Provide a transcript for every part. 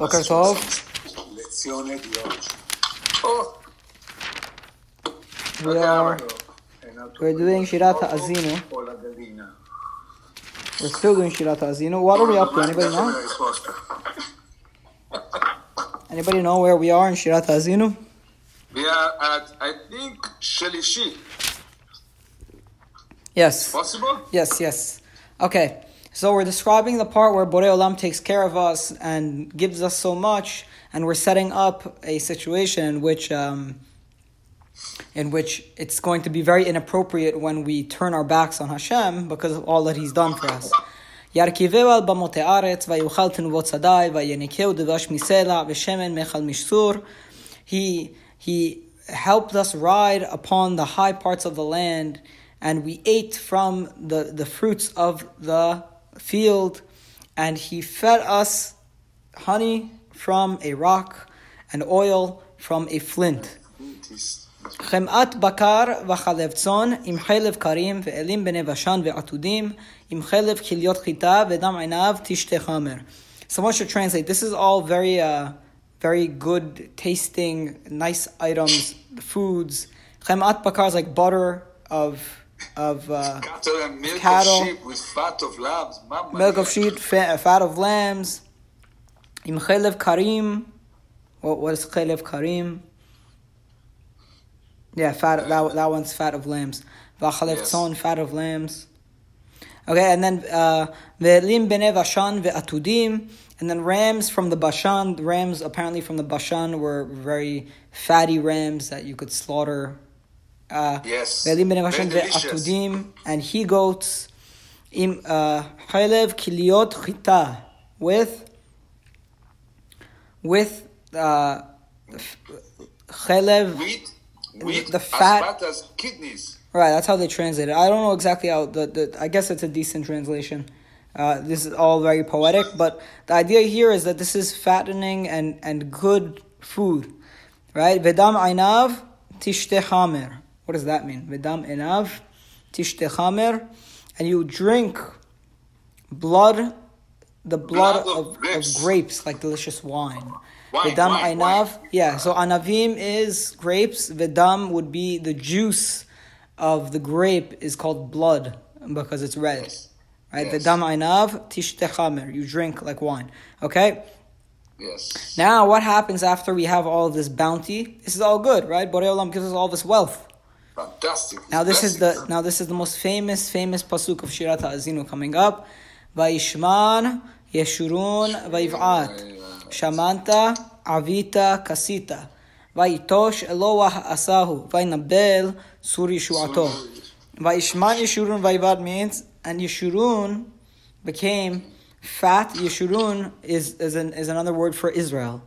Okay, so Lezione di oggi. Oh. We are, we're doing Shirat Azinu. We're still doing Shirat Azinu. What are we up to? Anybody know? Anybody know where we are in Shirat Azinu? We are at, I think, Shelishi. Yes. Possible? Yes, yes. Okay. So we're describing the part where Borei Olam takes care of us and gives us so much, and we're setting up a situation in which, um, in which it's going to be very inappropriate when we turn our backs on Hashem because of all that He's done for us. ירכיבהו על במות הארץ, ויאכל תנובות שדי, ויניקהו דבש מסלע, ושמן מיכל משסור. He, he helped us ride upon the high parts of the land, and we ate from the, the fruits of the field, and he fed us honey from a rock, and oil from a flint. חמאת בקר וחלב צאן עם חלב קרים ואלים בני בשן ועתודים עם חלב כליות חיטה ודם עיניו תשתה חמר. Someone should translate. This is all very, uh, very good tasting, nice items, foods. חמאת בקר is like butter of, of uh, cattle milk cattle, of sheep with fat of lambs, Mama milk of sheep, fat of lambs, im khilaf karim. What, what is khilaf karim? Yeah, fat. Uh, that, that one's fat of lambs. Vachalef yes. tzon, fat of lambs. Okay, and then uh, ve'lim bene bashan ve'atudim, and then rams from the bashan. Rams apparently from the bashan were very fatty rams that you could slaughter uh, Yes. ve'elim bene Bashan Very delicious. and he goats. Im uh, chalev kiliot chita with with uh, wheat the fat- as kidneys. Right, that's how they translate it. I don't know exactly how the, the I guess it's a decent translation. Uh, this is all very poetic, but the idea here is that this is fattening and, and good food, right? Vedam einav tishte chamer. What does that mean? Vedam einav tishte chamer, and you drink blood, the blood, Blood of of, of grapes. grapes, like delicious wine. Wine, Vedam wine, wine. yeah. So anavim is grapes. Vedam would be the juice of the grape is called blood because it's red. Yes. Right? Yes. Vedam einav tishte chamer. You drink like wine. Okay. Yes. Now, what happens after we have all this bounty? This is all good, right? Borei Olam gives us all this wealth. Fantastic. Now this is the now this is the most famous famous pasuk of Shirat Azinu coming up. Vayishman Yeshurun Vayiv'at Shamanta Avita Kasita Vayitosh Eloah Asahu Vaynabel Suri Shuato Vayishman Yeshurun Vayiv'at means and Yeshurun became fat. Yeshurun is is, an, is another word for Israel.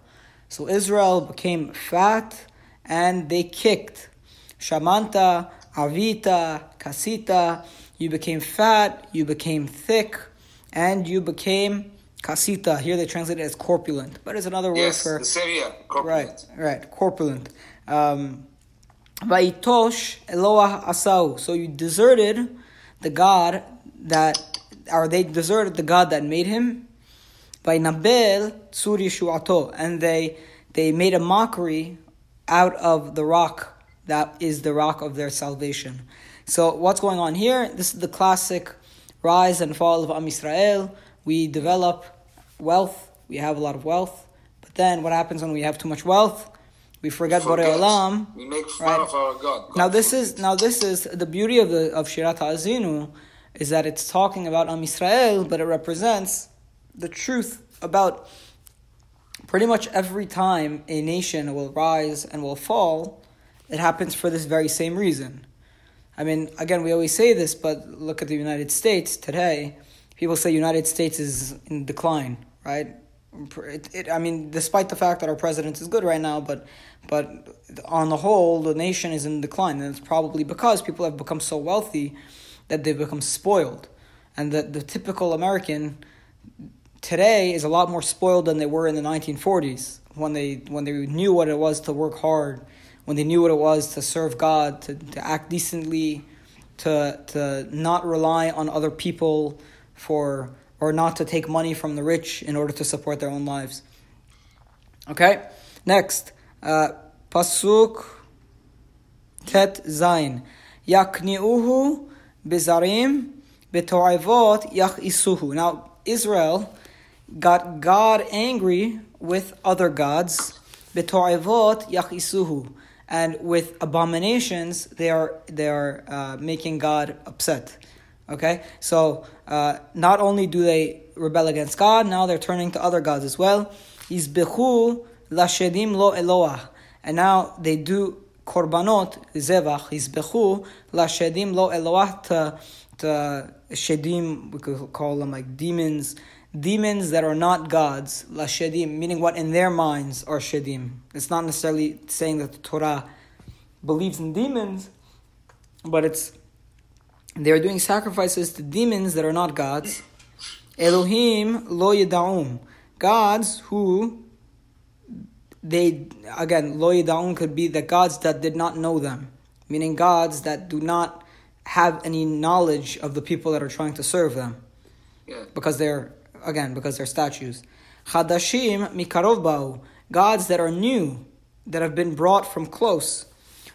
So Israel became fat and they kicked. Shamanta, Avita, Kasita, you became fat, you became thick, and you became Kasita. Here they translate it as corpulent, but it's another word Yes, for here. right, right, corpulent. Um, Vaitosh Eloah Asau. So you deserted the God that, or they deserted the God that made him. By Nabel Tsur Yeshuato, and they they made a mockery out of the rock that is the rock of their salvation. So what's going on here? This is the classic rise and fall of Am Yisrael. We develop wealth, we have a lot of wealth, but then what happens when we have too much wealth? We forget Borei. Olam. We make fun Right. of our God. Now this forbid. is now this is the beauty of the of Shirat Azinu is that it's talking about Am Yisrael, but it represents the truth about pretty much every time a nation will rise and will fall, it happens for this very same reason. I mean, again, we always say this, but look at the United States today. People say United States is in decline, right? It, it, I mean, despite the fact that our president is good right now, but but on the whole, the nation is in decline, and it's probably because people have become so wealthy that they've become spoiled, and that the typical American today is a lot more spoiled than they were in the 1940s when they when they knew what it was to work hard, when they knew what it was to serve God, to, to act decently, to to not rely on other people for or not to take money from the rich in order to support their own lives. Okay, next, uh, Pasuk Tet Zain. Yakni'uhu bizarim beto'ivot yachisuhu. Now, Israel got God angry with other gods, beto'ivot yachisuhu. And with abominations, they are, they are uh, making God upset. Okay, so uh, not only do they rebel against God, now they're turning to other gods as well. Yizbechu lashedim lo Eloah. And now they do korbanot, zevach, yizbechu lashedim lo Eloah to, to shedim, we could call them like demons, demons that are not gods, lashedim, meaning what in their minds are shedim. It's not necessarily saying that the Torah believes in demons, but it's they're doing sacrifices to demons that are not gods. Elohim lo yida'um. Gods who they again lo yida'um could be the gods that did not know them, meaning gods that do not have any knowledge of the people that are trying to serve them, Yeah. because they're again because they're statues. Chadashim mikarov ba'u. Gods that are new, that have been brought from close.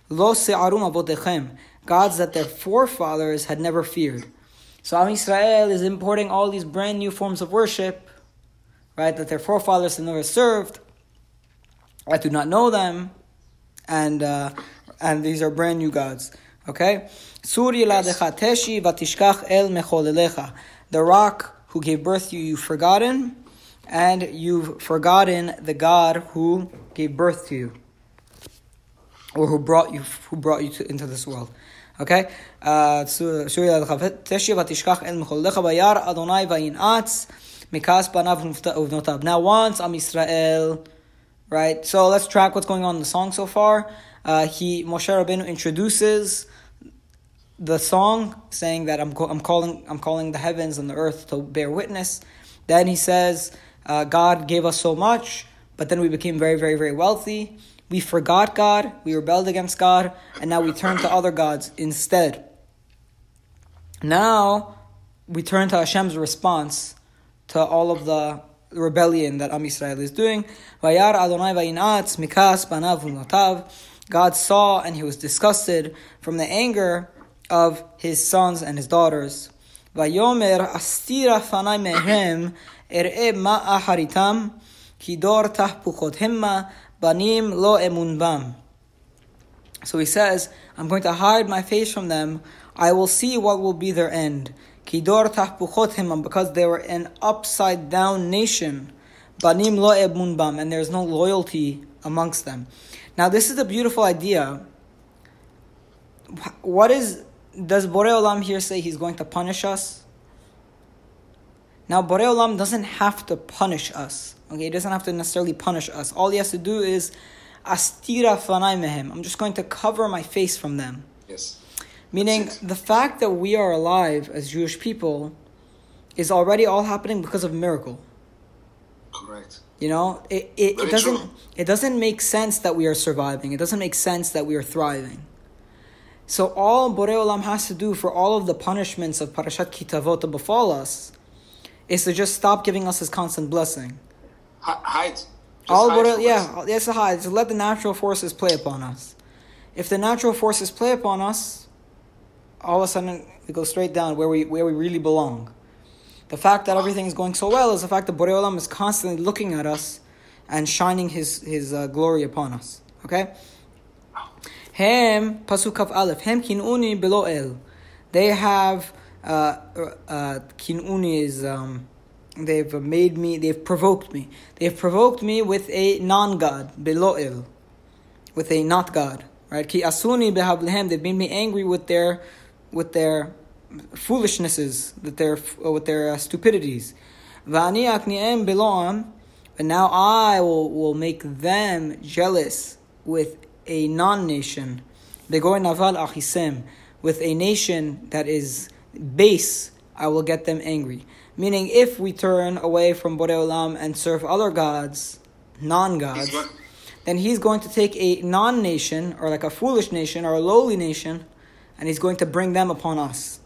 Lo se'arum avotechem. Gods that their forefathers had never feared. So Am Israel is importing all these brand new forms of worship, right, that their forefathers had never served, that do not know them, and uh, and these are brand new gods. Okay? Suri yiladecha teshi vatishkach el mecholelecha. The rock who gave birth to you, you've forgotten, and you've forgotten the God who gave birth to you, or who brought you who brought you to, into this world. Okay? Uh. Now once Am Israel right? So let's track what's going on in the song so far. Uh, he Moshe Rabbeinu introduces the song, saying that I'm, I'm calling I'm calling the heavens and the earth to bear witness. Then he says, uh, God gave us so much, but then we became very, very, very wealthy. We forgot God, we rebelled against God, and now we turn to other gods instead. Now we turn to Hashem's response to all of the rebellion that Am Yisrael is doing. God saw and he was disgusted from the anger of his sons and his daughters. Vayomer astira fanai mehem er'e kidor tahpuchot himma banim lo emun bam. So he says, I'm going to hide my face from them. I will see what will be their end. Kidor tahpuchotim, because they were an upside down nation. Banim lo emun bam, and there's no loyalty amongst them. Now, this is a beautiful idea. What is does Borei Olam here say he's going to punish us? Now, Borei Olam doesn't have to punish us. Okay, he doesn't have to necessarily punish us. All he has to do is astira fanai mehem. I'm just going to cover my face from them. Yes. Meaning, the fact that we are alive as Jewish people is already all happening because of miracle. Correct. You know, it, it, it doesn't true. it doesn't make sense that we are surviving. It doesn't make sense that we are thriving. So all Borei Olam has to do for all of the punishments of Parashat Kitavot to befall us is to just stop giving us his constant blessing. Hi- hide. Just all hide Borei, yeah, yes, hide. To let the natural forces play upon us. If the natural forces play upon us, all of a sudden we go straight down where we where we really belong. The fact that everything is going so well is the fact that Borei Olam is constantly looking at us and shining his his uh, glory upon us. Okay. Hem pasuk aleph. Hem kinuni below el. They have uh, uh, kinuni is um, they've made me. They've provoked me. They've provoked me with a non-god below el, with a not god. Right? Ki asuni behavlehem. They've made me angry with their with their foolishnesses, with their with their uh, stupidities. Vani akniem beloam. And now I will, will make them jealous with a non nation, they go in Naval Achisem, with a nation that is base, I will get them angry. Meaning, if we turn away from Borei Olam and serve other gods, non gods, then he's going to take a non nation, or like a foolish nation, or a lowly nation, and he's going to bring them upon us.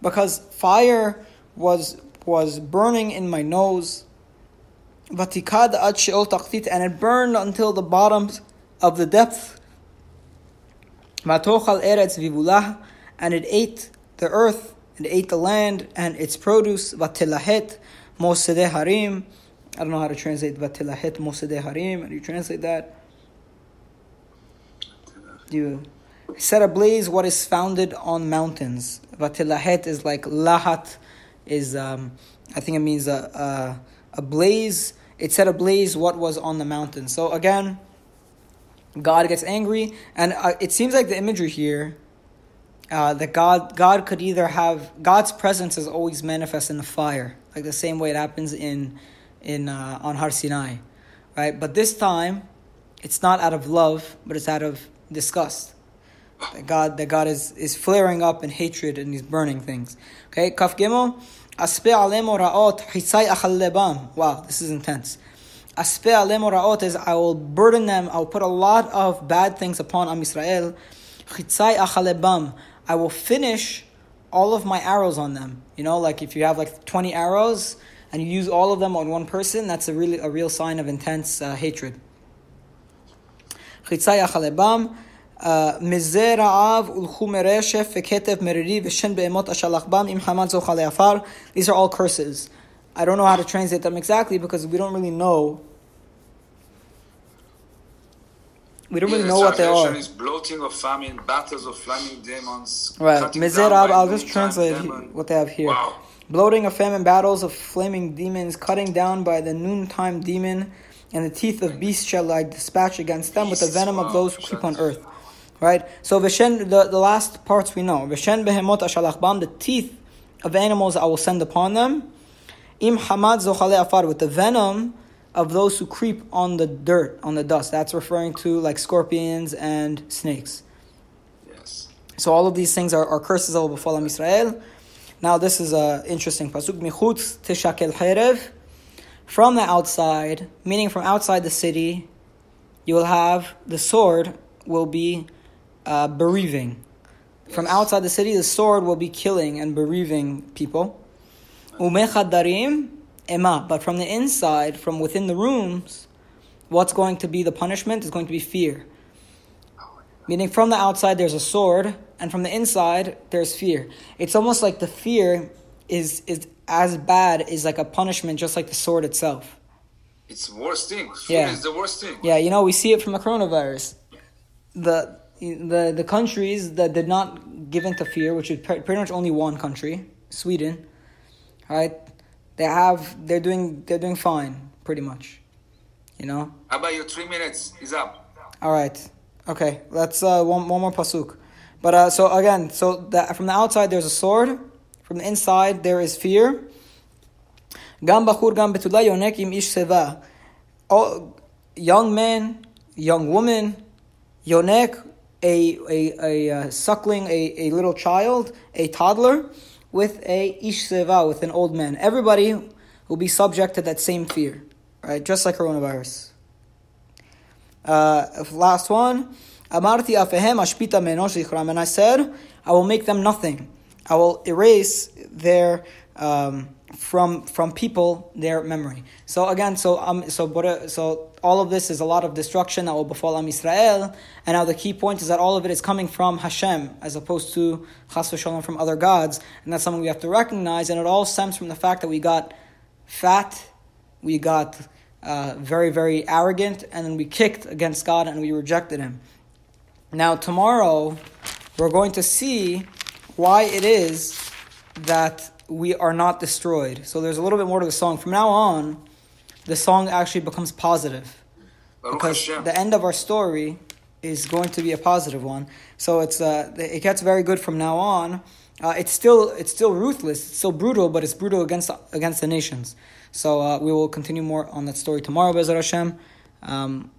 Because fire was was burning in my nose. Vatikad ad sheol and it burned until the bottoms of the depth. Matochal eretz vivulah, and it ate the earth, and ate the land and its produce. Vatilahet mosedeh harim. I don't know how to translate vatilahet mosedeh harim. How do you translate that? Do you set ablaze what is founded on mountains? Vatilahet is like lahat is um, I think it means a, a, a blaze. It set ablaze what was on the mountain. So again, God gets angry, and uh, it seems like the imagery here uh, that God God could either have God's presence is always manifest in the fire, like the same way it happens in in uh, on Har Sinai, right? But this time, it's not out of love, but it's out of disgust that God that God is is flaring up in hatred and He's burning things. Okay, kaf gimel. Aspe alem Raot achal Wow, this is intense. Aspe alem Raot is I will burden them. I will put a lot of bad things upon Am Israel. Chitzai achal I will finish all of my arrows on them. You know, like if you have like twenty arrows and you use all of them on one person, that's a really a real sign of intense uh, hatred. Chitzai achal מזה רעב ולכו מרשף וכתב מרירי ושן בהמות אשר לחבם עם חמת זוכה לעפר. These are all curses. I don't know how to translate them exactly because we don't really know. We don't really know what they are. is bloating of famine, battles of flaming demons. Right. cutting down Mizerab, by I'll just noontime translate demon. what they have here. Wow. Bloating of famine, battles of flaming demons, cutting down by the noontime demon, and the teeth of beasts shall I dispatch against them with the Beasts, venom of wow. those who creep on earth. Right? So Vishen, the, the last parts we know. Vishen behemot ashalachbam, the teeth of animals I will send upon them. Im hamad zochale afar, with the venom of those who creep on the dirt, on the dust. That's referring to like scorpions and snakes. Yes. So all of these things are, are curses that will befall Am Israel. Now this is a interesting pasuk. Michutz tishakel herev. From the outside, meaning from outside the city, you will have the sword will be uh, bereaving. From outside the city, the sword will be killing and bereaving people. Umechadarim ema. But from the inside, from within the rooms, what's going to be the punishment is going to be fear. Meaning from the outside there's a sword, and from the inside there's fear. It's almost like the fear is is as bad is like a punishment, just like the sword itself. It's worst thing. Fear Yeah. is the worst thing. Yeah, you know we see it from the coronavirus. The the the countries that did not give into fear, which is pretty much only one country, Sweden, right? They have they're doing they're doing fine, pretty much. You know. How about your three minutes is up? All right. Okay. Let's uh, one one more pasuk. But uh, so again, so that from the outside there's a sword, from the inside there is fear. Gam bachur gam betula yonek ish seva. Oh, young man, young woman, yonek, a a a uh, suckling, a, a little child, a toddler, with a ish seva, with an old man. Everybody will be subject to that same fear, right? Just like coronavirus. Uh, last one. Amarti afehem ashpita menosh. And I said, I will make them nothing. I will erase their um, from from people their memory. So again, so um, so Bore- so all of this is a lot of destruction that will befall Am Israel. And now the key point is that all of it is coming from Hashem as opposed to Chas v'Shalom from other gods, and that's something we have to recognize. And it all stems from the fact that we got fat, we got uh, very very arrogant, and then we kicked against God and we rejected Him. Now tomorrow, we're going to see why it is that we are not destroyed. So there's a little bit more to the song. From now on, the song actually becomes positive because the end of our story is going to be a positive one. So it's uh, it gets very good from now on. Uh, it's still it's still ruthless, it's still brutal, but it's brutal against against the nations. So uh, we will continue more on that story tomorrow, Bezer Hashem. Um,